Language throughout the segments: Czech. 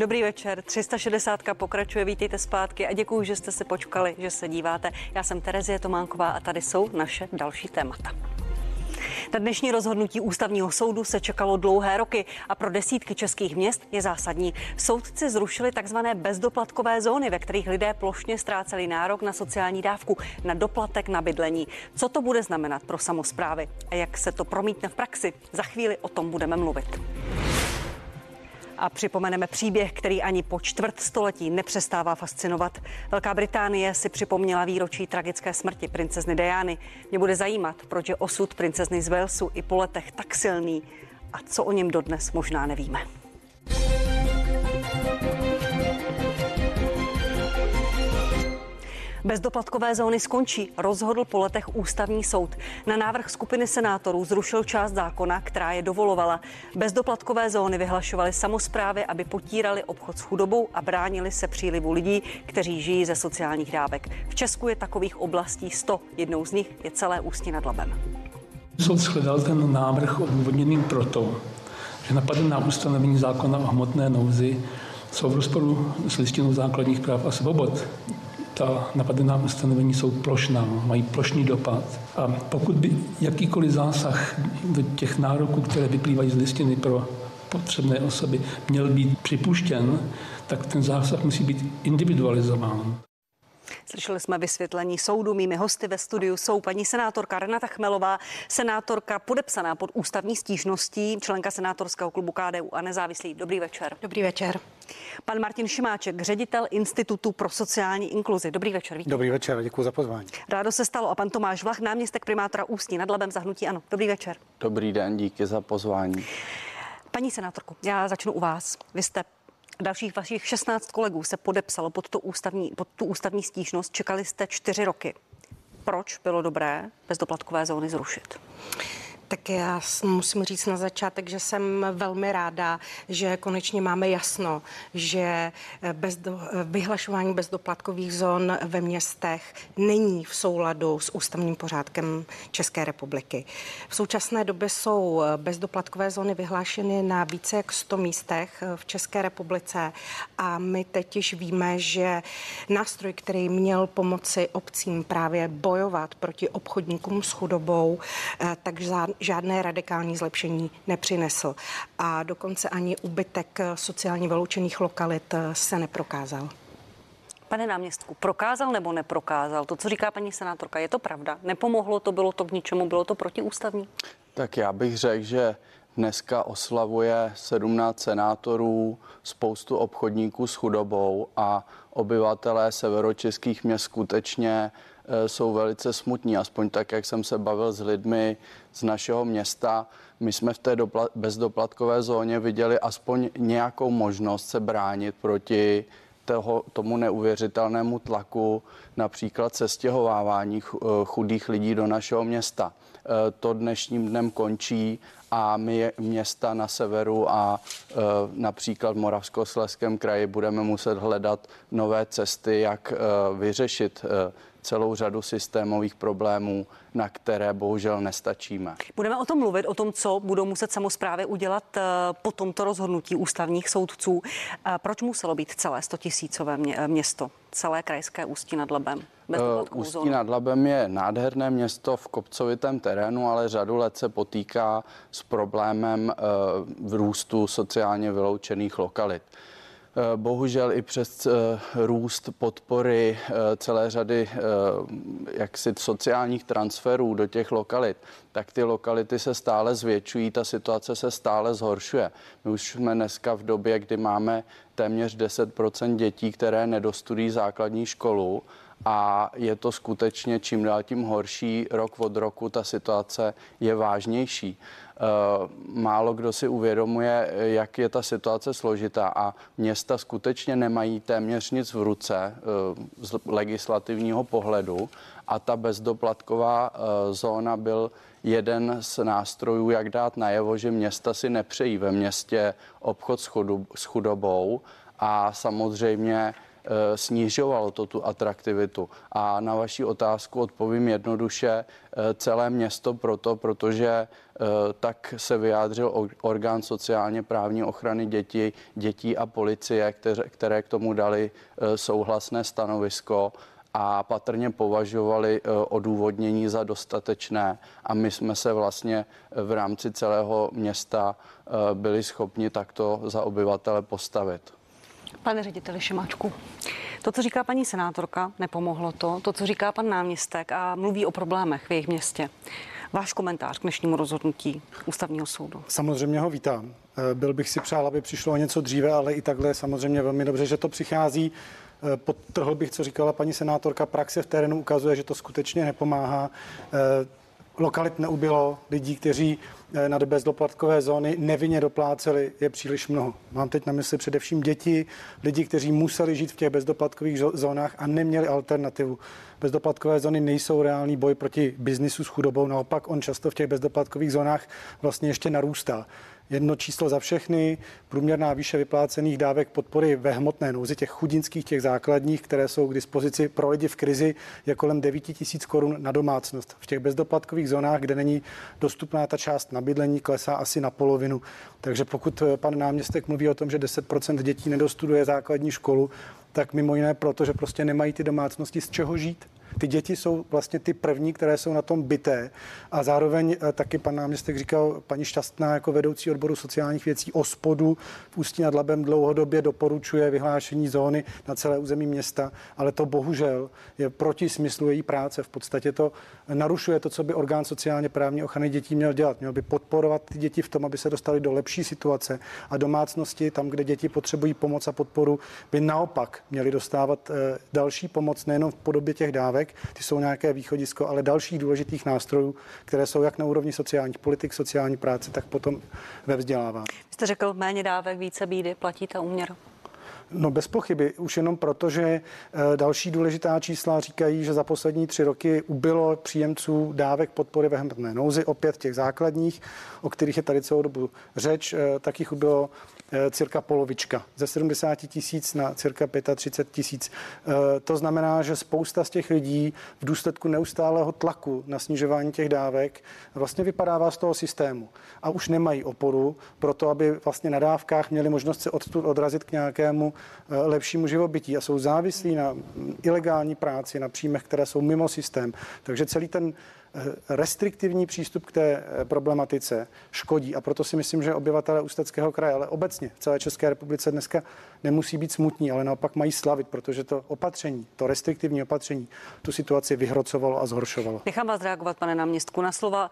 Dobrý večer, 360 pokračuje, vítejte zpátky a děkuji, že jste se počkali, že se díváte. Já jsem Terezie Tománková a tady jsou naše další témata. Na dnešní rozhodnutí ústavního soudu se čekalo dlouhé roky a pro desítky českých měst je zásadní. Soudci zrušili takzvané bezdoplatkové zóny, ve kterých lidé plošně ztráceli nárok na sociální dávku, na doplatek na bydlení. Co to bude znamenat pro samozprávy a jak se to promítne v praxi? Za chvíli o tom budeme mluvit a připomeneme příběh, který ani po čtvrt století nepřestává fascinovat. Velká Británie si připomněla výročí tragické smrti princezny Diany. Mě bude zajímat, proč je osud princezny z Walesu i po letech tak silný a co o něm dodnes možná nevíme. Bezdoplatkové zóny skončí, rozhodl po letech ústavní soud. Na návrh skupiny senátorů zrušil část zákona, která je dovolovala. Bezdoplatkové zóny vyhlašovaly samozprávy, aby potírali obchod s chudobou a bránili se přílivu lidí, kteří žijí ze sociálních dávek. V Česku je takových oblastí 100. Jednou z nich je celé Ústí nad Labem. Soud shledal ten návrh odůvodněným proto, že napadená ustanovení zákona o hmotné nouzi jsou v rozporu s listinou základních práv a svobod ta napadená ustanovení jsou plošná, mají plošný dopad. A pokud by jakýkoliv zásah do těch nároků, které vyplývají z listiny pro potřebné osoby, měl být připuštěn, tak ten zásah musí být individualizován. Slyšeli jsme vysvětlení soudu. Mými hosty ve studiu jsou paní senátorka Renata Chmelová, senátorka podepsaná pod ústavní stížností, členka senátorského klubu KDU a nezávislý. Dobrý večer. Dobrý večer. Pan Martin Šimáček, ředitel Institutu pro sociální inkluzi. Dobrý večer. Vítě. Dobrý večer, děkuji za pozvání. Rádo se stalo. A pan Tomáš Vlach, náměstek primátora Ústí nad Labem zahnutí. Ano, dobrý večer. Dobrý den, díky za pozvání. Paní senátorku, já začnu u vás. Vy jste dalších vašich 16 kolegů se podepsalo pod, to ústavní, pod tu ústavní stížnost. Čekali jste čtyři roky. Proč bylo dobré bezdoplatkové zóny zrušit? Tak já musím říct na začátek, že jsem velmi ráda, že konečně máme jasno, že bezdo, vyhlašování bezdoplatkových zón ve městech není v souladu s ústavním pořádkem České republiky. V současné době jsou bezdoplatkové zóny vyhlášeny na více jak 100 místech v České republice a my teď již víme, že nástroj, který měl pomoci obcím právě bojovat proti obchodníkům s chudobou, eh, tak žádné radikální zlepšení nepřinesl. A dokonce ani ubytek sociálně vyloučených lokalit se neprokázal. Pane náměstku, prokázal nebo neprokázal? To, co říká paní senátorka, je to pravda? Nepomohlo to, bylo to k ničemu, bylo to protiústavní? Tak já bych řekl, že dneska oslavuje 17 senátorů, spoustu obchodníků s chudobou a obyvatelé severočeských měst skutečně jsou velice smutní, aspoň tak, jak jsem se bavil s lidmi z našeho města. My jsme v té dopla- bezdoplatkové zóně viděli aspoň nějakou možnost se bránit proti toho, tomu neuvěřitelnému tlaku, například sestěhovávání eh, chudých lidí do našeho města. Eh, to dnešním dnem končí a my města na severu a například v Moravskosleském kraji budeme muset hledat nové cesty, jak vyřešit celou řadu systémových problémů, na které bohužel nestačíme. Budeme o tom mluvit, o tom, co budou muset samozprávy udělat eh, po tomto rozhodnutí ústavních soudců. Eh, proč muselo být celé 100 tisícové město, celé krajské Ústí nad Labem? Eh, Ústí nad Labem je nádherné město v kopcovitém terénu, ale řadu let se potýká s problémem v růstu sociálně vyloučených lokalit. Eh, bohužel i přes eh, růst podpory eh, celé řady jaksi sociálních transferů do těch lokalit, tak ty lokality se stále zvětšují, ta situace se stále zhoršuje. My už jsme dneska v době, kdy máme téměř 10% dětí, které nedostudují základní školu a je to skutečně čím dál tím horší. Rok od roku, ta situace je vážnější. Eh, málo kdo si uvědomuje, jak je ta situace složitá a města skutečně nemají téměř nic v ruce eh, z legislativního pohledu. A ta bezdoplatková eh, zóna byl jeden z nástrojů, jak dát najevo, že města si nepřejí ve městě obchod s chudobou. A samozřejmě snižovalo to tu atraktivitu. A na vaši otázku odpovím jednoduše celé město proto, protože tak se vyjádřil orgán sociálně právní ochrany dětí, dětí a policie, které, k tomu dali souhlasné stanovisko a patrně považovali eh, odůvodnění za dostatečné a my jsme se vlastně eh, v rámci celého města eh, byli schopni takto za obyvatele postavit. Pane řediteli Šimáčku, to, co říká paní senátorka, nepomohlo to. To, co říká pan náměstek a mluví o problémech v jejich městě. Váš komentář k dnešnímu rozhodnutí ústavního soudu. Samozřejmě ho vítám. Byl bych si přál, aby přišlo něco dříve, ale i takhle samozřejmě velmi dobře, že to přichází. Eh, podtrhl bych, co říkala paní senátorka, praxe v terénu ukazuje, že to skutečně nepomáhá. Eh, lokalit neubylo, lidí, kteří eh, na bezdoplatkové zóny nevinně dopláceli, je příliš mnoho. Mám teď na mysli především děti, lidi, kteří museli žít v těch bezdoplatkových zónách a neměli alternativu. Bezdoplatkové zóny nejsou reálný boj proti biznisu s chudobou, naopak on často v těch bezdoplatkových zónách vlastně ještě narůstá. Jedno číslo za všechny, průměrná výše vyplácených dávek podpory ve hmotné nouzi, těch chudinských, těch základních, které jsou k dispozici pro lidi v krizi, je kolem 9 tisíc korun na domácnost. V těch bezdoplatkových zónách, kde není dostupná ta část na bydlení, klesá asi na polovinu. Takže pokud eh, pan náměstek mluví o tom, že 10% dětí nedostuduje základní školu, tak mimo jiné proto, že prostě nemají ty domácnosti z čeho žít. Ty děti jsou vlastně ty první, které jsou na tom byté a zároveň eh, taky pan náměstek říkal, paní Šťastná jako vedoucí odboru sociálních věcí o spodu v Ústí nad Labem dlouhodobě doporučuje vyhlášení zóny na celé území města, ale to bohužel je proti smyslu její práce. V podstatě to narušuje to, co by orgán sociálně právní ochrany dětí měl dělat. Měl by podporovat ty děti v tom, aby se dostali do lepší situace a domácnosti, tam, kde děti potřebují pomoc a podporu, by naopak měli dostávat eh, další pomoc nejenom v podobě těch dávek, ty jsou nějaké východisko, ale dalších důležitých nástrojů, které jsou jak na úrovni sociálních politik, sociální práce, tak potom ve vzdělávání. Jste řekl méně dávek, více bídy, platí ta úměr? No bez pochyby, už jenom proto, že eh, další důležitá čísla říkají, že za poslední tři roky ubylo příjemců dávek podpory ve hmotné nouzi, opět těch základních, o kterých je tady celou dobu řeč, eh, tak jich ubylo cirka polovička, ze 70 tisíc na cirka 35 tisíc. Eh, to znamená, že spousta z těch lidí v důsledku neustálého tlaku na snižování těch dávek vlastně vypadává z toho systému a už nemají oporu pro to, aby vlastně na dávkách měli možnost se odtud odrazit k nějakému eh, lepšímu živobytí a jsou závislí na ilegální práci, na příjmech, které jsou mimo systém. Takže celý ten restriktivní přístup k té eh, problematice škodí a proto si myslím, že obyvatelé Ústeckého kraje, ale obecně v celé České republice dneska nemusí být smutní, ale naopak mají slavit, protože to opatření, to restriktivní opatření tu situaci vyhrocovalo a zhoršovalo. Nechám vás reagovat, pane náměstku, na slova,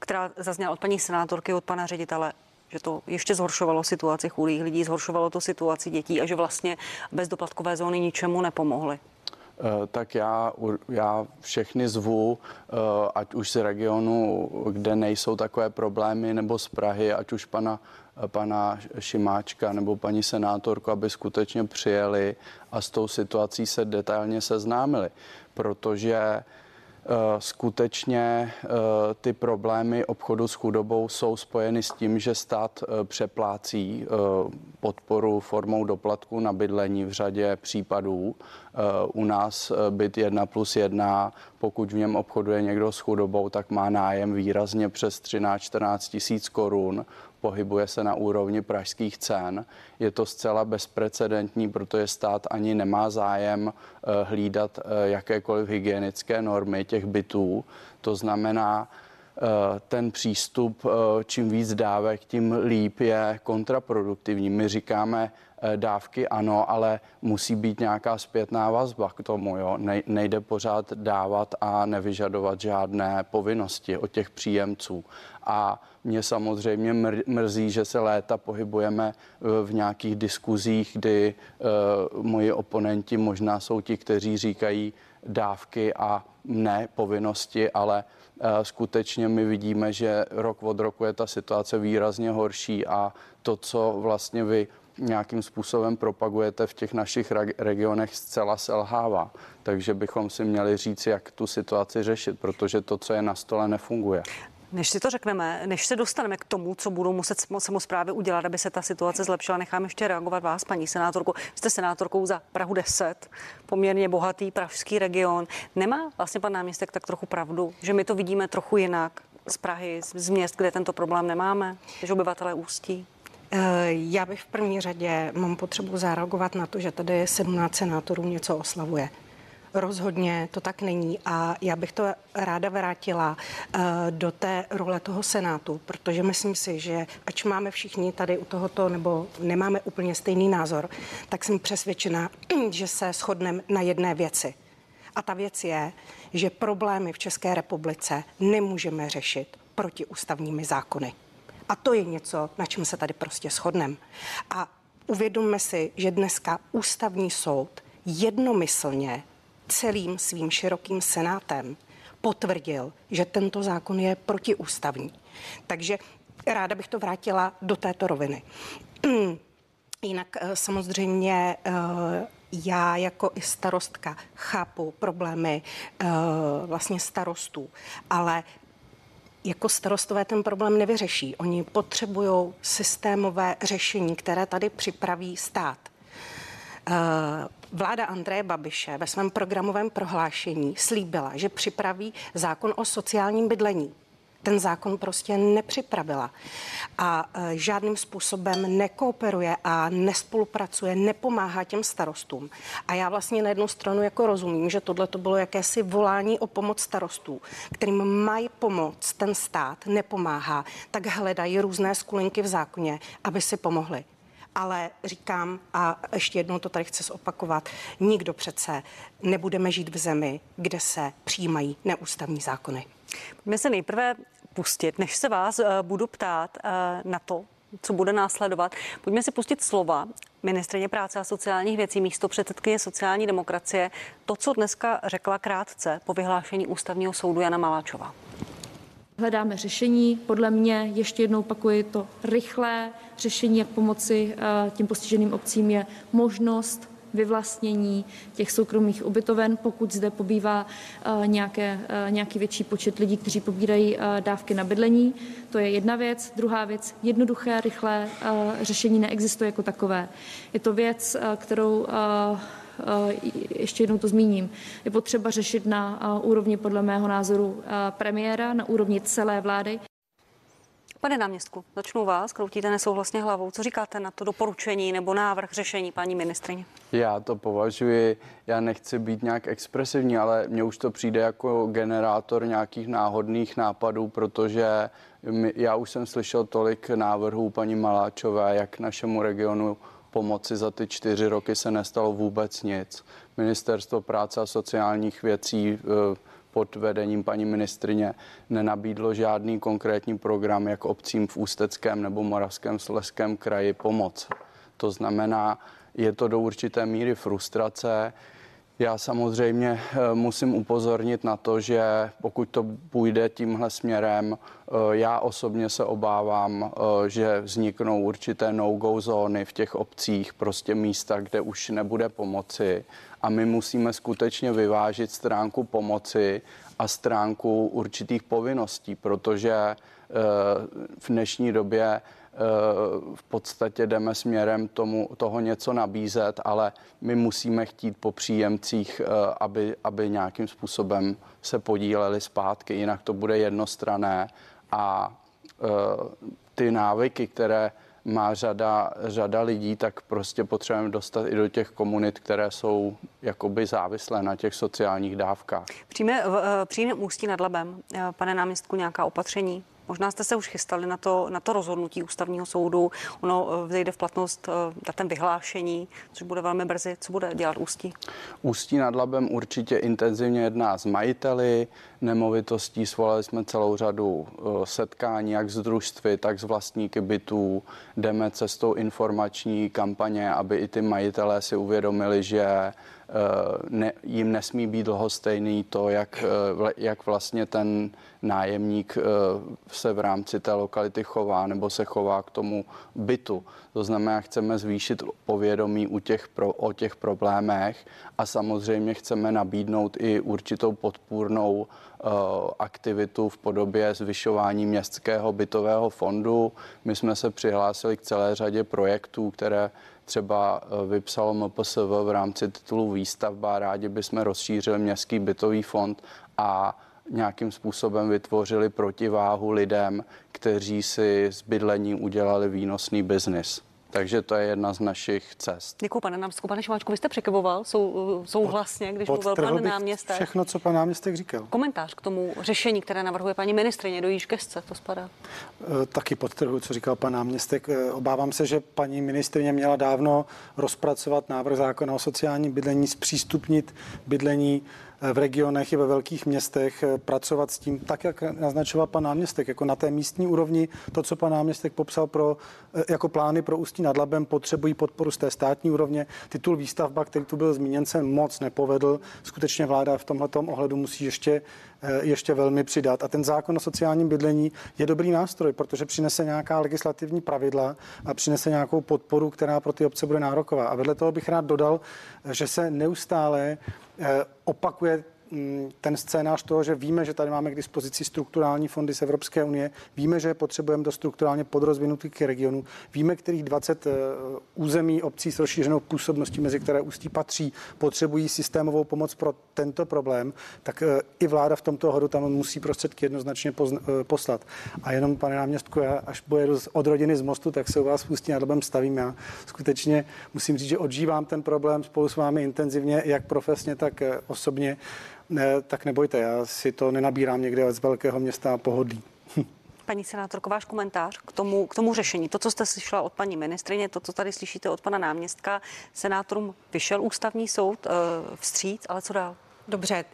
která zazněla od paní senátorky, od pana ředitele že to ještě zhoršovalo situaci chudých lidí, zhoršovalo to situaci dětí a že vlastně bezdoplatkové zóny ničemu nepomohly. Eh, tak já, já všechny zvu, eh, ať už z regionu, kde nejsou takové problémy, nebo z Prahy, ať už pana, pana Šimáčka nebo paní senátorku, aby skutečně přijeli a s tou situací se detailně seznámili, protože skutečně eh, ty problémy obchodu s chudobou jsou spojeny s tím, že stát eh, přeplácí podporu formou doplatku na bydlení v řadě případů. U nás byt 1 plus 1, pokud v něm obchoduje někdo s chudobou, tak má nájem výrazně přes 13-14 tisíc korun pohybuje se na úrovni pražských cen. Je to zcela bezprecedentní, protože stát ani nemá zájem eh, hlídat eh, jakékoliv hygienické normy těch bytů. To znamená, eh, ten přístup, čím víc dávek, tím líp je kontraproduktivní. My říkáme, dávky ano, ale musí být nějaká zpětná vazba k tomu. Jo? Nejde pořád dávat a nevyžadovat žádné povinnosti od těch příjemců. A mě samozřejmě mrzí, že se léta pohybujeme v nějakých diskuzích, kdy uh, moji oponenti možná jsou ti, kteří říkají dávky a ne povinnosti, ale skutečně my vidíme, že rok od roku je ta situace výrazně horší a to, co vlastně vy nějakým způsobem propagujete v těch našich regionech, zcela selhává. Takže bychom si měli říct, jak tu situaci řešit, protože to, co je na stole, nefunguje. Než si to řekneme, než se dostaneme k tomu, co budou muset samozprávy udělat, aby se ta situace zlepšila, nechám ještě reagovat vás, paní senátorku. Jste senátorkou za Prahu 10, poměrně bohatý pražský region. Nemá vlastně pan náměstek tak trochu pravdu, že my to vidíme trochu jinak z Prahy, z měst, kde tento problém nemáme, že obyvatelé ústí? Eh, já bych v první řadě mám potřebu zareagovat na to, že tady 17 senátorů něco oslavuje. Rozhodně to tak není a já bych to ráda vrátila uh, do té role toho Senátu, protože myslím si, že ač máme všichni tady u tohoto nebo nemáme úplně stejný názor, tak jsem přesvědčena, že se shodneme na jedné věci. A ta věc je, že problémy v České republice nemůžeme řešit protiústavními zákony. A to je něco, na čem se tady prostě shodneme. A uvědomme si, že dneska ústavní soud jednomyslně celým svým širokým senátem potvrdil, že tento zákon je protiústavní. Takže ráda bych to vrátila do této roviny. Jinak eh, samozřejmě eh, já jako i starostka chápu problémy eh, vlastně starostů, ale jako starostové ten problém nevyřeší. Oni potřebují systémové řešení, které tady připraví stát. Vláda Andreje Babiše ve svém programovém prohlášení slíbila, že připraví zákon o sociálním bydlení. Ten zákon prostě nepřipravila a e, žádným způsobem nekooperuje a nespolupracuje, nepomáhá těm starostům. A já vlastně na jednu stranu jako rozumím, že tohle to bylo jakési volání o pomoc starostů, kterým mají pomoc ten stát, nepomáhá, tak hledají různé skulinky v zákoně, aby si pomohli ale říkám, a ještě jednou to tady chci zopakovat, nikdo přece nebudeme žít v zemi, kde se přijímají neústavní zákony. Pojďme se nejprve pustit, než se vás uh, budu ptát uh, na to, co bude následovat. Pojďme si pustit slova ministrině práce a sociálních věcí, místo předsedkyně sociální demokracie. To, co dneska řekla krátce po vyhlášení ústavního soudu Jana Maláčova. Hledáme řešení. Podle mě, ještě jednou opakuji, to rychlé řešení, jak pomoci eh, těm postiženým obcím, je možnost vyvlastnění těch soukromých ubytoven, pokud zde pobývá eh, nějaké, eh, nějaký větší počet lidí, kteří pobírají dávky na bydlení. To je jedna věc. Druhá věc, jednoduché, rychlé řešení neexistuje jako takové. Je to věc, kterou Eh, ještě jednou to zmíním, je potřeba řešit na eh, úrovni podle mého názoru eh, premiéra, na úrovni celé vlády. Pane náměstku, začnu vás, kroutíte nesouhlasně hlavou. Co říkáte na to doporučení nebo návrh řešení paní ministrině? Já to považuji, já nechci být nějak expresivní, ale mně už to přijde jako generátor nějakých náhodných nápadů, protože já už jsem slyšel tolik návrhů paní Maláčové, jak našemu regionu pomoci za ty čtyři roky se nestalo vůbec nic. Ministerstvo práce a sociálních věcí eh, pod vedením paní ministrině nenabídlo žádný konkrétní program, jak obcím v Ústeckém nebo Moravském Sleském kraji pomoc. To znamená, je to do určité míry frustrace. Já samozřejmě eh, musím upozornit na to, že pokud to půjde tímhle směrem, eh, já osobně se obávám, eh, že vzniknou určité no-go zóny v těch obcích, prostě místa, kde už nebude pomoci. A my musíme skutečně vyvážit stránku pomoci a stránku určitých povinností, protože v dnešní době v podstatě jdeme směrem tomu, toho něco nabízet, ale my musíme chtít po příjemcích, eh, aby, aby nějakým způsobem se podíleli zpátky, jinak to bude jednostrané a eh, ty návyky, které má řada, řada lidí, tak prostě potřebujeme dostat i do těch komunit, které jsou jakoby závislé na těch sociálních dávkách. Přijme, přijme Ústí nad Labem, eh, pane náměstku, nějaká opatření? Možná jste se už chystali na to, na to rozhodnutí ústavního soudu. Ono eh, vzejde v platnost datem eh, vyhlášení, což bude velmi brzy. Co bude dělat Ústí? Ústí nad Labem určitě intenzivně jedná s majiteli nemovitostí. Svolali jsme celou řadu eh, setkání, jak s družstvy, tak s vlastníky bytů. Jdeme cestou informační kampaně, aby i ty majitelé si uvědomili, že ne, jim nesmí být lhostejný to, jak, jak vlastně ten nájemník se v rámci té lokality chová nebo se chová k tomu bytu. To znamená, chceme zvýšit povědomí u těch pro, o těch problémech a samozřejmě chceme nabídnout i určitou podpůrnou uh, aktivitu v podobě zvyšování městského bytového fondu. My jsme se přihlásili k celé řadě projektů, které třeba eh, vypsalo MPSV v rámci titulu výstavba. Rádi bychom rozšířili městský bytový fond a nějakým způsobem vytvořili protiváhu lidem, kteří si z bydlení udělali výnosný biznis. Takže to je jedna z našich cest. Děkuji, pane náměstku. Pane Šimáčku, vy jste překyvoval sou, souhlasně, když mluvil pan náměstek. Všechno, co pan náměstek říkal. Komentář k tomu řešení, které navrhuje paní ministrině, do jíž gesce to spadá? E, taky podtrhu, co říkal pan náměstek. E, obávám se, že paní ministrině měla dávno rozpracovat návrh zákona o sociálním bydlení, zpřístupnit bydlení v regionech i ve velkých městech eh, pracovat s tím, tak jak naznačoval pan náměstek, jako na té místní úrovni, to, co pan náměstek popsal pro, eh, jako plány pro Ústí nad Labem, potřebují podporu z té státní úrovně. Titul výstavba, který tu byl zmíněn, se moc nepovedl. Skutečně vláda v tomto ohledu musí ještě eh, ještě velmi přidat. A ten zákon o sociálním bydlení je dobrý nástroj, protože přinese nějaká legislativní pravidla a přinese nějakou podporu, která pro ty obce bude nároková. A vedle toho bych rád dodal, že se neustále Eh, opakuje mm, ten scénář toho, že víme, že tady máme k dispozici strukturální fondy z Evropské unie, víme, že potřebujeme do strukturálně podrozvinutých regionů, víme, kterých 20 eh, území obcí s rozšířenou působností, mezi které ústí patří, potřebují systémovou pomoc pro tento problém, tak eh, i vláda v tomto hodu tam musí prostředky jednoznačně poslat. A jenom, pane náměstku, já až pojedu od rodiny z mostu, tak se u vás v Ústí nad Labem stavím. Já skutečně musím říct, že odžívám ten problém spolu s vámi intenzivně, jak profesně, tak osobně. Ne, tak nebojte, já si to nenabírám někde z velkého města pohodlí. Paní senátorko, váš komentář k tomu, k tomu řešení. To, co jste slyšela od paní ministrině, to, co tady slyšíte od pana náměstka, senátorům vyšel ústavní soud uh, vstříc, ale co dál? Dobře,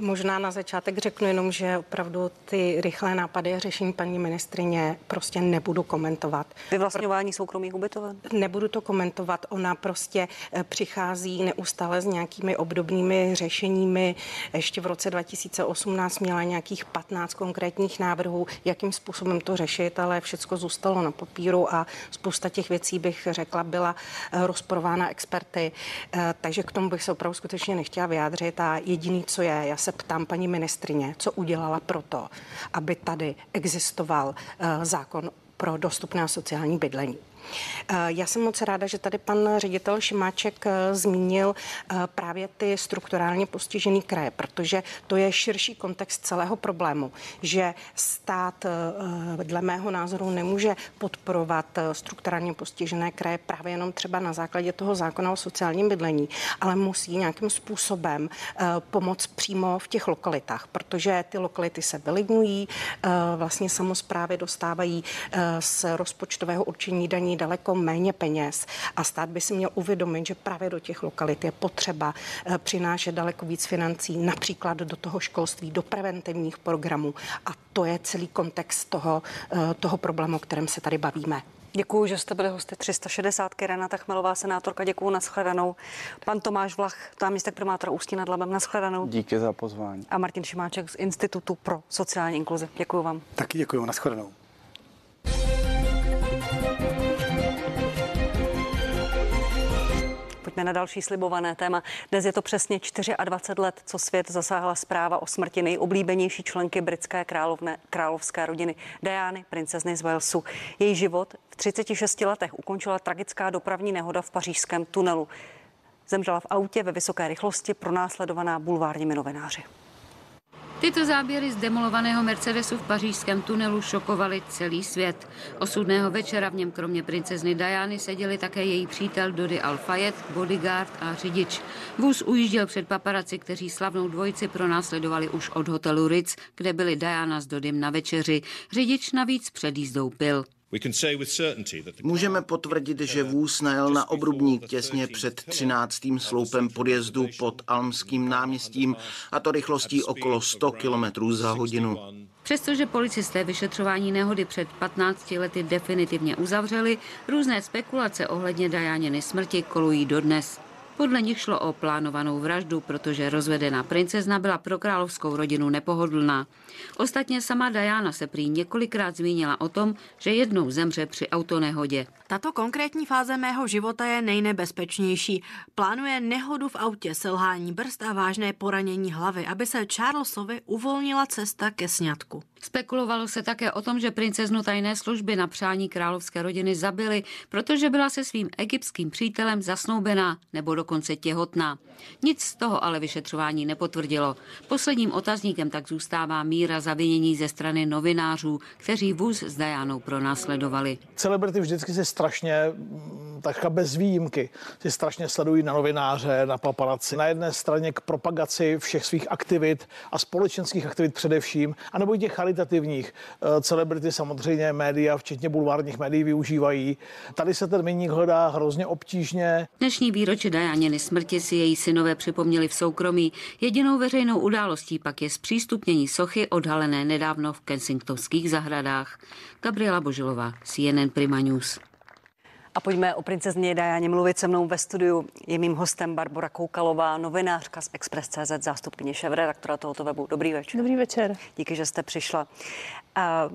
možná na začátek řeknu jenom, že opravdu ty rychlé nápady a řešení paní ministrině prostě nebudu komentovat. Vyvlastňování soukromých ubytoven? Nebudu to komentovat. Ona prostě eh, přichází neustále s nějakými obdobnými řešeními. Ještě v roce 2018 měla nějakých 15 konkrétních návrhů, jakým způsobem to řešit, ale všechno zůstalo na papíru a spousta těch věcí bych řekla byla eh, rozporována experty. Eh, takže k tomu bych se opravdu skutečně nechtěla vyjádřit vyjádřit a jediný, co je, já se ptám paní ministrině, co udělala proto, aby tady existoval uh, zákon pro dostupné sociální bydlení. Eh, já jsem moc ráda, že tady pan ředitel Šimáček eh, zmínil eh, právě ty strukturálně postižený kraje, protože to je širší kontext celého problému, že stát dle mého názoru nemůže podporovat strukturálně postižené kraje právě jenom třeba na základě toho zákona o sociálním bydlení, ale musí nějakým způsobem pomoct přímo v těch lokalitách, protože ty lokality se vylidňují, vlastně samozprávy dostávají z rozpočtového určení daní daleko méně peněz a stát by si měl uvědomit, že právě do těch lokalit je potřeba eh, přinášet daleko víc financí, například do toho školství, do preventivních programů a to je celý kontext toho, eh, toho problému, o kterém se tady bavíme. Děkuji, že jste byli hosty 360. Renata Chmelová, senátorka, děkuji, nashledanou. Pan Tomáš Vlach, náměstek primátora Ústí nad Labem, nashledanou. Díky za pozvání. A Martin Šimáček z Institutu pro sociální inkluzi. Děkuji vám. Taky děkuji, nashledanou. Pojďme na další slibované téma. Dnes je to přesně 24 let, co svět zasáhla zpráva o smrti nejoblíbenější členky britské královné, královské rodiny Diany, princezny z Walesu. Její život v 36 letech ukončila tragická dopravní nehoda v pařížském tunelu. Zemřela v autě ve vysoké rychlosti pronásledovaná bulvárními novináři. Tyto záběry z demolovaného Mercedesu v pařížském tunelu šokovaly celý svět. Osudného večera v něm kromě princezny Diany seděli také její přítel Dody Alfayet, bodyguard a řidič. Vůz ujížděl před paparaci, kteří slavnou dvojici pronásledovali už od hotelu Ritz, kde byli Diana s Dodym na večeři. Řidič navíc před jízdou pil. Můžeme potvrdit, že vůz najel na obrubník těsně před 13. sloupem podjezdu pod Almským náměstím a to rychlostí okolo 100 km za hodinu. Přestože policisté vyšetřování nehody před 15 lety definitivně uzavřeli, různé spekulace ohledně Dajaniny smrti kolují dodnes. Podle nich šlo o plánovanou vraždu, protože rozvedená princezna byla pro královskou rodinu nepohodlná. Ostatně sama Diana se prý několikrát zmínila o tom, že jednou zemře při autonehodě. Tato konkrétní fáze mého života je nejnebezpečnější. Plánuje nehodu v autě, selhání brzd a vážné poranění hlavy, aby se Charlesovi uvolnila cesta ke sňatku. Spekulovalo se také o tom, že princeznu tajné služby na přání královské rodiny zabili, protože byla se svým egyptským přítelem zasnoubená nebo dokonce těhotná. Nic z toho ale vyšetřování nepotvrdilo. Posledním otazníkem tak zůstává míra zavinění ze strany novinářů, kteří vůz s Dajánou pronásledovali. Celebrity vždycky se strašně, mm, takhle bez výjimky, si strašně sledují na novináře, na paparaci. Na jedné straně k propagaci všech svých aktivit a společenských aktivit především, anebo i těch charitativních. Eh, celebrity samozřejmě média, včetně bulvárních médií, využívají. Tady se ten minník hledá hrozně obtížně. Dnešní výročí Dajaniny smrti si její synové připomněli v soukromí. Jedinou veřejnou událostí pak je zpřístupnění sochy odhalené nedávno v Kensingtonských zahradách. Gabriela Božilová, CNN Prima News. A pojďme o princezně Dajáně mluvit se mnou ve studiu. Je mým hostem Barbara Koukalová, novinářka z Express.cz, zástupkyně šéf-redaktora tohoto webu. Dobrý večer. Dobrý večer. Díky, že jste přišla. A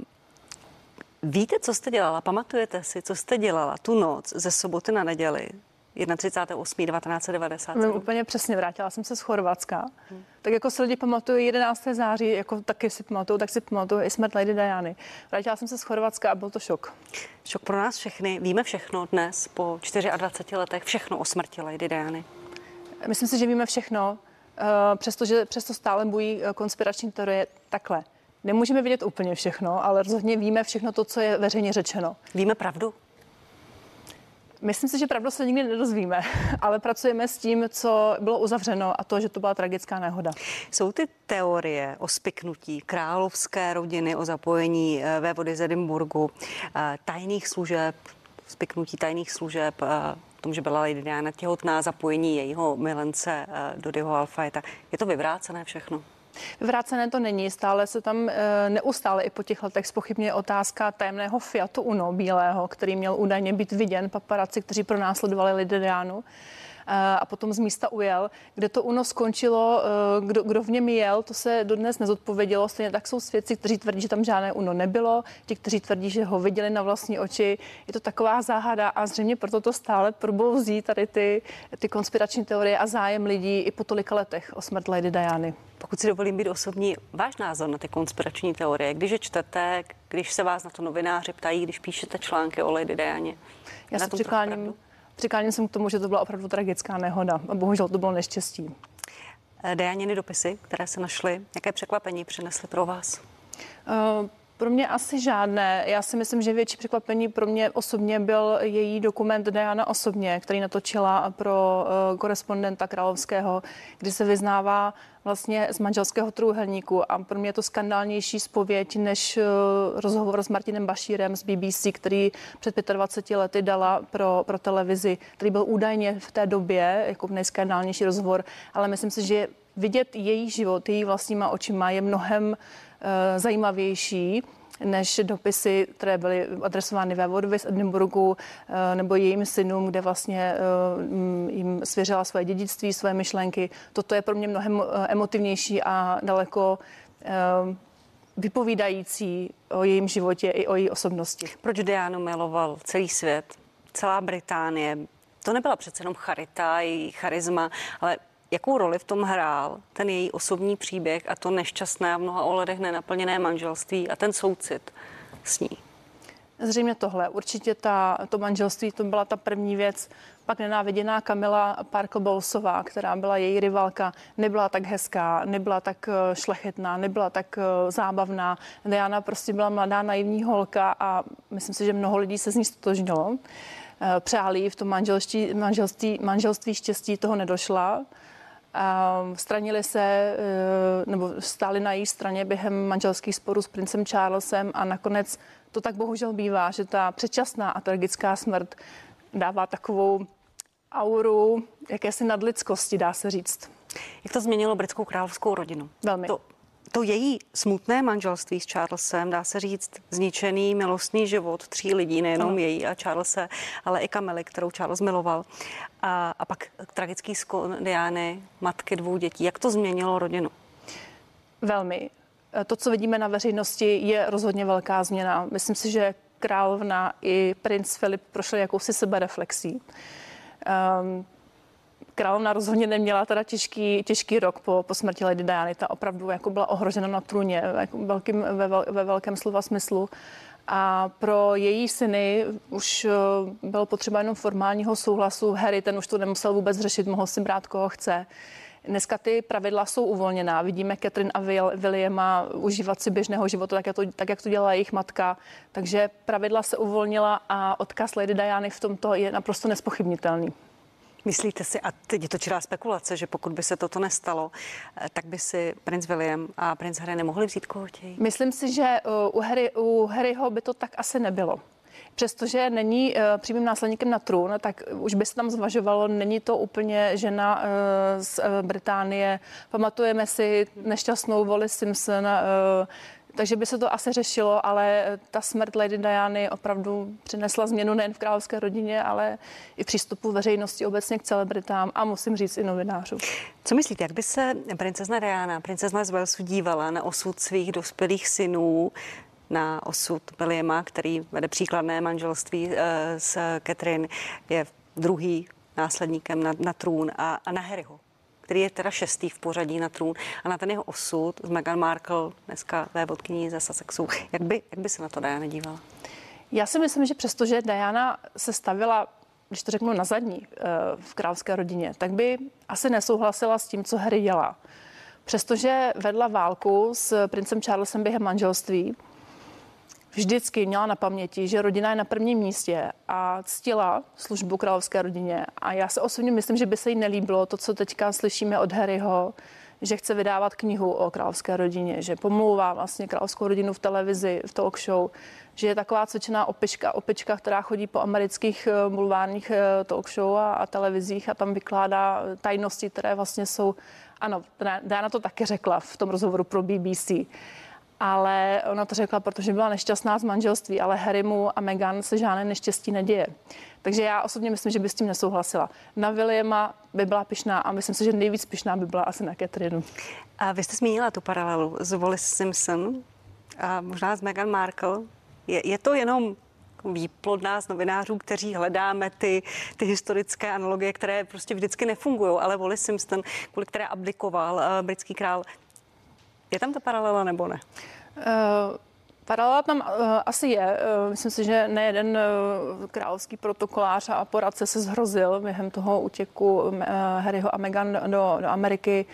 víte, co jste dělala? Pamatujete si, co jste dělala tu noc ze soboty na neděli? 31.8.1990. Vím úplně přesně, vrátila jsem se z Chorvatska. Hmm. Tak jako se lidi pamatují 11. září, jako taky si pamatuju, tak si pamatuju i smrt Lady Diany. Vrátila jsem se z Chorvatska a byl to šok. Šok pro nás všechny. Víme všechno dnes po 24 letech, všechno o smrti Lady Diany. Myslím si, že víme všechno, eh, přestože přesto stále bojí eh, konspirační teorie takhle. Nemůžeme vidět úplně všechno, ale rozhodně víme všechno to, co je veřejně řečeno. Víme pravdu? Myslím si, že pravdu se nikdy nedozvíme, ale pracujeme s tím, co bylo uzavřeno a to, že to byla tragická nehoda. Jsou ty teorie o spiknutí královské rodiny, o zapojení eh, ve vody z Edinburgu, eh, tajných služeb, spiknutí tajných služeb, eh, tom, že byla Lady Diana těhotná, zapojení jejího milence Dodyho Alfajeta. Je to vyvrácené všechno? Vyvrácené to není, stále se tam e, neustále i po těch letech spochybně otázka tajemného Fiatu Uno bílého, který měl údajně být viděn paparaci, kteří pronásledovali Lidianu eh, a potom z místa ujel. Kde to UNO skončilo, eh, kdo, kdo v něm jel, to se dodnes nezodpovědělo. Stejně tak jsou svědci, kteří tvrdí, že tam žádné UNO nebylo, ti, kteří tvrdí, že ho viděli na vlastní oči. Je to taková záhada a zřejmě proto to stále probouzí tady ty, ty konspirační teorie a zájem lidí i po tolika letech o smrt Lady Diany. Pokud si dovolím být osobní, váš názor na ty konspirační teorie, když je čtete, když se vás na to novináři ptají, když píšete články o Lady Dianě. Já se přikláním, přikláním jsem k tomu, že to byla opravdu tragická nehoda a bohužel to bylo neštěstí. Eh, Dianiny dopisy, které se našly, jaké překvapení přinesly pro vás? Uh, pro mě asi žádné. Já si myslím, že větší překvapení pro mě osobně byl její dokument Diana osobně, který natočila pro uh, korespondenta Královského, kdy se vyznává vlastně z manželského trůhelníku a pro mě je to skandálnější spověď než uh, rozhovor s Martinem Bašírem z BBC, který před 25 lety dala pro, pro televizi, který byl údajně v té době jako nejskandálnější rozhovor, ale myslím si, že vidět její život, její vlastníma očima je mnohem Eh, zajímavější než dopisy, které byly adresovány vévodovi z Edinburgu eh, nebo jejím synům, kde vlastně eh, jim svěřila svoje dědictví, své myšlenky. Toto je pro mě mnohem emotivnější a daleko vypovídající o jejím životě i o její osobnosti. Proč Dianu miloval celý svět, celá Británie? To nebyla přece jenom charita, její charisma, ale Jakou roli v tom hrál ten její osobní příběh a to nešťastné a v mnoha ohledech nenaplněné manželství a ten soucit s ní? Zřejmě tohle. Určitě ta, to manželství, to byla ta první věc. Pak nenáviděná Kamila Parklbousová, která byla její rivalka, nebyla tak hezká, nebyla tak eh, šlechetná, nebyla tak eh, zábavná. Diana prostě byla mladá naivní holka a myslím si, že mnoho lidí se z ní stotožnilo. Eh, přáli v tom manželství, manželství, manželství štěstí toho nedošla stranili se eh, nebo stáli na její straně během manželských sporů s princem Charlesem a nakonec to tak bohužel bývá, že ta předčasná a tragická smrt dává takovou auru jakési nadlidskosti, dá se říct. Jak to změnilo britskou královskou rodinu? Velmi. To, to její smutné manželství s Charlesem, dá se říct, zničený milostný život tří lidí, nejenom ano. její a Charlesa, ale i Kamely, kterou Charles miloval. A, a pak tragický skon Diany, matky dvou dětí. Jak to změnilo rodinu? Velmi. To, co vidíme na veřejnosti, je rozhodně velká změna. Myslím si, že královna i princ Filip prošli jakousi sebereflexí. Um, královna rozhodně neměla teda těžký, těžký rok po, po smrti Lady Diany. Ta opravdu jako byla ohrožena na trůně jako velkým, ve, ve velkém slova smyslu. A pro její syny už eh, bylo potřeba jenom formálního souhlasu. Harry ten už to nemusel vůbec řešit, mohl si brát, koho chce. Dneska ty pravidla jsou uvolněná. Vidíme Catherine a Williama užívat si běžného života, tak, jak to, tak jak to dělala jejich matka. Takže pravidla se uvolnila a odkaz Lady Diany v tomto je naprosto nespochybnitelný. Myslíte si, a teď je to čirá spekulace, že pokud by se toto nestalo, eh, tak by si princ William a princ Harry nemohli vzít koho chtějí? Myslím si, že eh, u, Harry, u Harryho by to tak asi nebylo. Přestože není uh, přímým následníkem na trůn, tak už by se tam zvažovalo, není to úplně žena uh, z uh, Británie. Pamatujeme si nešťastnou voli Simpson, uh, takže by se to asi řešilo, ale ta smrt Lady Diany opravdu přinesla změnu nejen v královské rodině, ale i přístupu veřejnosti obecně k celebritám a musím říct i novinářů. Co myslíte, jak by se princezna Diana, princezna z Walesu dívala na osud svých dospělých synů, na osud Williama, který vede příkladné manželství eh, s Catherine, je druhý následníkem na, na trůn a, a na Harryho který je teda šestý v pořadí na trůn a na ten jeho osud z Meghan Markle, dneska vévodkyní ze Sussexu. Jak by, jak by se na to Diana dívala? Já si myslím, že přestože Diana se stavila když to řeknu na zadní eh, v královské rodině, tak by asi nesouhlasila s tím, co Harry dělá. Přestože vedla válku s princem Charlesem během manželství, vždycky měla na paměti, že rodina je na prvním místě a ctila službu královské rodině. A já se osobně myslím, že by se jí nelíbilo to, co teďka slyšíme od Harryho, že chce vydávat knihu o královské rodině, že pomlouvá vlastně královskou rodinu v televizi, v talk show, že je taková cvičená opička, opička, která chodí po amerických eh, bulvárních eh, talk show a, a televizích a tam vykládá tajnosti, které vlastně jsou, ano, Diana to taky řekla v tom rozhovoru pro BBC, ale ona to řekla, protože byla nešťastná z manželství, ale Harrymu a Meghan se žádné neštěstí neděje. Takže já osobně myslím, že by s tím nesouhlasila. Na Williama by byla pišná a myslím si, že nejvíc pišná by byla asi na Catherine. A vy jste zmínila tu paralelu s Wallis Simpson a možná s Meghan Markle. Je, je to jenom výplod nás novinářů, kteří hledáme ty, ty historické analogie, které prostě vždycky nefungují, ale Wallis Simpson, kvůli které abdikoval uh, britský král, je tam ta paralela nebo ne? Uh, Paralela tam uh, asi je. Uh, myslím si, že nejeden uh, královský protokolář a poradce se zhrozil během toho útěku uh, Harryho a Meghan do, do Ameriky.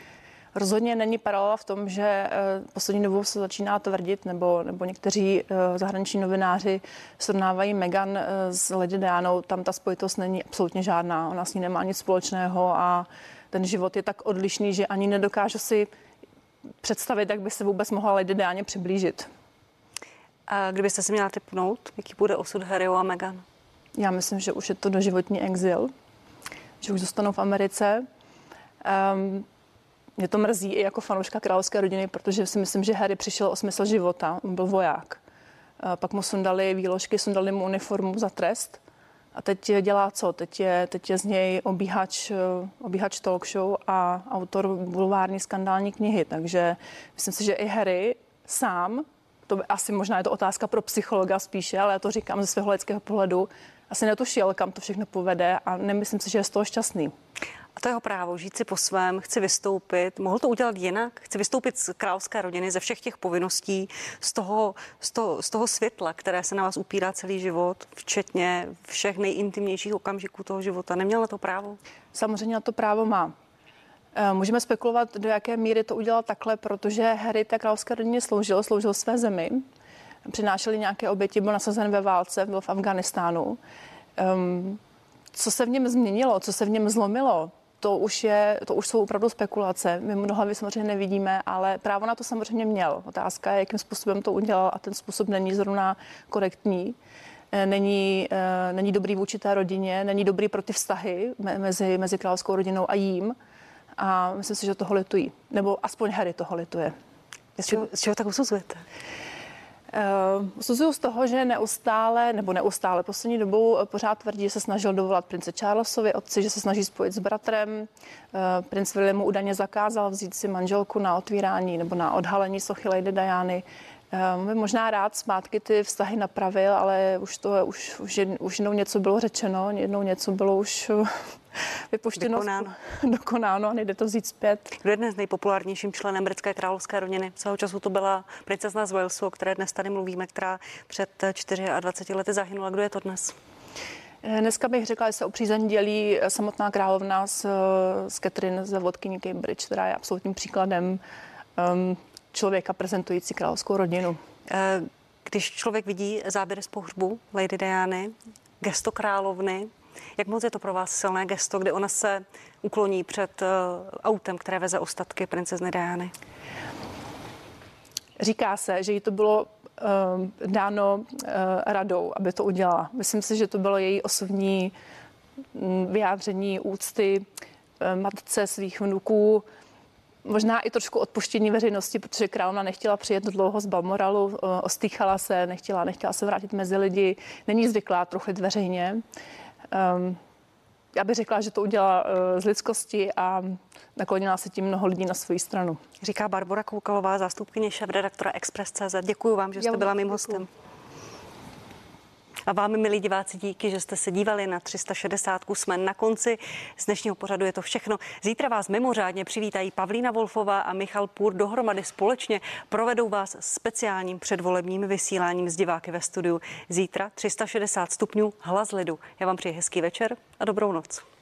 Rozhodně není paralela v tom, že uh, poslední dobou se začíná tvrdit, nebo, nebo někteří uh, zahraniční novináři srovnávají Meghan uh, s Lady Dianou. Tam ta spojitost není absolutně žádná. Ona s ní nemá nic společného a ten život je tak odlišný, že ani nedokážu si představit, jak by se vůbec mohla Lady Diana přiblížit. A kdybyste se měla typnout, jaký bude osud Harryho a Meghan? Já myslím, že už je to doživotní exil, že už zůstanou v Americe. Um, mě to mrzí i jako fanouška královské rodiny, protože si myslím, že Harry přišel o smysl života. On byl voják. Pak mu sundali výložky, sundali mu uniformu za trest. A teď dělá co? Teď je, teď je z něj obíhač, obíhač talk show a autor bulvární skandální knihy. Takže myslím si, že i Harry sám, to by asi možná je to otázka pro psychologa spíše, ale já to říkám ze svého lidského pohledu, asi netušil, kam to všechno povede a nemyslím si, že je z toho šťastný. A to jeho právo, žít si po svém, chci vystoupit. Mohl to udělat jinak? Chci vystoupit z královské rodiny, ze všech těch povinností, z toho, z toho, z toho světla, které se na vás upírá celý život, včetně všech nejintimnějších okamžiků toho života. Neměl na to právo? Samozřejmě na to právo má. Eh, můžeme spekulovat, do jaké míry to udělal takhle, protože Harry té královské rodině sloužil, sloužil své zemi, přinášeli nějaké oběti, byl nasazen ve válce, byl v Afganistánu. Um, co se v něm změnilo, co se v něm zlomilo, to už, je, to už jsou opravdu spekulace. My mnoha hlavy samozřejmě nevidíme, ale právo na to samozřejmě měl. Otázka je, jakým způsobem to udělal a ten způsob není zrovna korektní. Eh, není, eh, není dobrý vůči té rodině, není dobrý pro ty vztahy mezi, mezi královskou rodinou a jím. A myslím si, že toho litují. Nebo aspoň Harry toho lituje. Z čeho, z čeho tak usuzujete? Uh, Usuzuju z toho, že neustále, nebo neustále poslední dobou pořád tvrdí, že se snažil dovolat prince Charlesovi, otci, že se snaží spojit s bratrem. Uh, princ William mu údajně zakázal vzít si manželku na otvírání nebo na odhalení sochy Lady Diany. Um, možná rád zpátky ty vztahy napravil, ale už to už, už jednou něco bylo řečeno, jednou něco bylo už vypuštěno. Dokonáno. Dokonáno a nejde to vzít zpět. Kdo je dnes nejpopulárnějším členem britské královské rodiny? Svého času to byla princezna z Walesu, o které dnes tady mluvíme, která před 24 lety zahynula. Kdo je to dnes? Eh, dneska bych řekla, že se o přízeň dělí samotná královna s, s Catherine ze vodkyní Cambridge, která je absolutním příkladem um, člověka prezentující královskou rodinu. Eh, když člověk vidí záběry z pohřbu Lady Diany, gesto královny, jak moc je to pro vás silné gesto, kdy ona se ukloní před uh, autem, které veze ostatky princezny Diany? Říká se, že jí to bylo uh, dáno uh, radou, aby to udělala. Myslím si, že to bylo její osobní um, vyjádření úcty uh, matce svých vnuků, možná i trošku odpuštění veřejnosti, protože královna nechtěla přijet dlouho z Balmoralu, ostýchala se, nechtěla, nechtěla se vrátit mezi lidi, není zvyklá trochu veřejně. Um, já bych řekla, že to udělala uh, z lidskosti a naklonila se tím mnoho lidí na svou stranu. Říká Barbara Koukalová, zástupkyně šéf-redaktora Express.cz. Děkuji vám, že jste byla mým hostem. A vám, milí diváci, díky, že jste se dívali na 360. Jsme na konci. Z dnešního pořadu je to všechno. Zítra vás mimořádně přivítají Pavlína Wolfová a Michal Půr dohromady společně. Provedou vás speciálním předvolebním vysíláním z diváky ve studiu. Zítra 360 stupňů hlas lidu. Já vám přeji hezký večer a dobrou noc.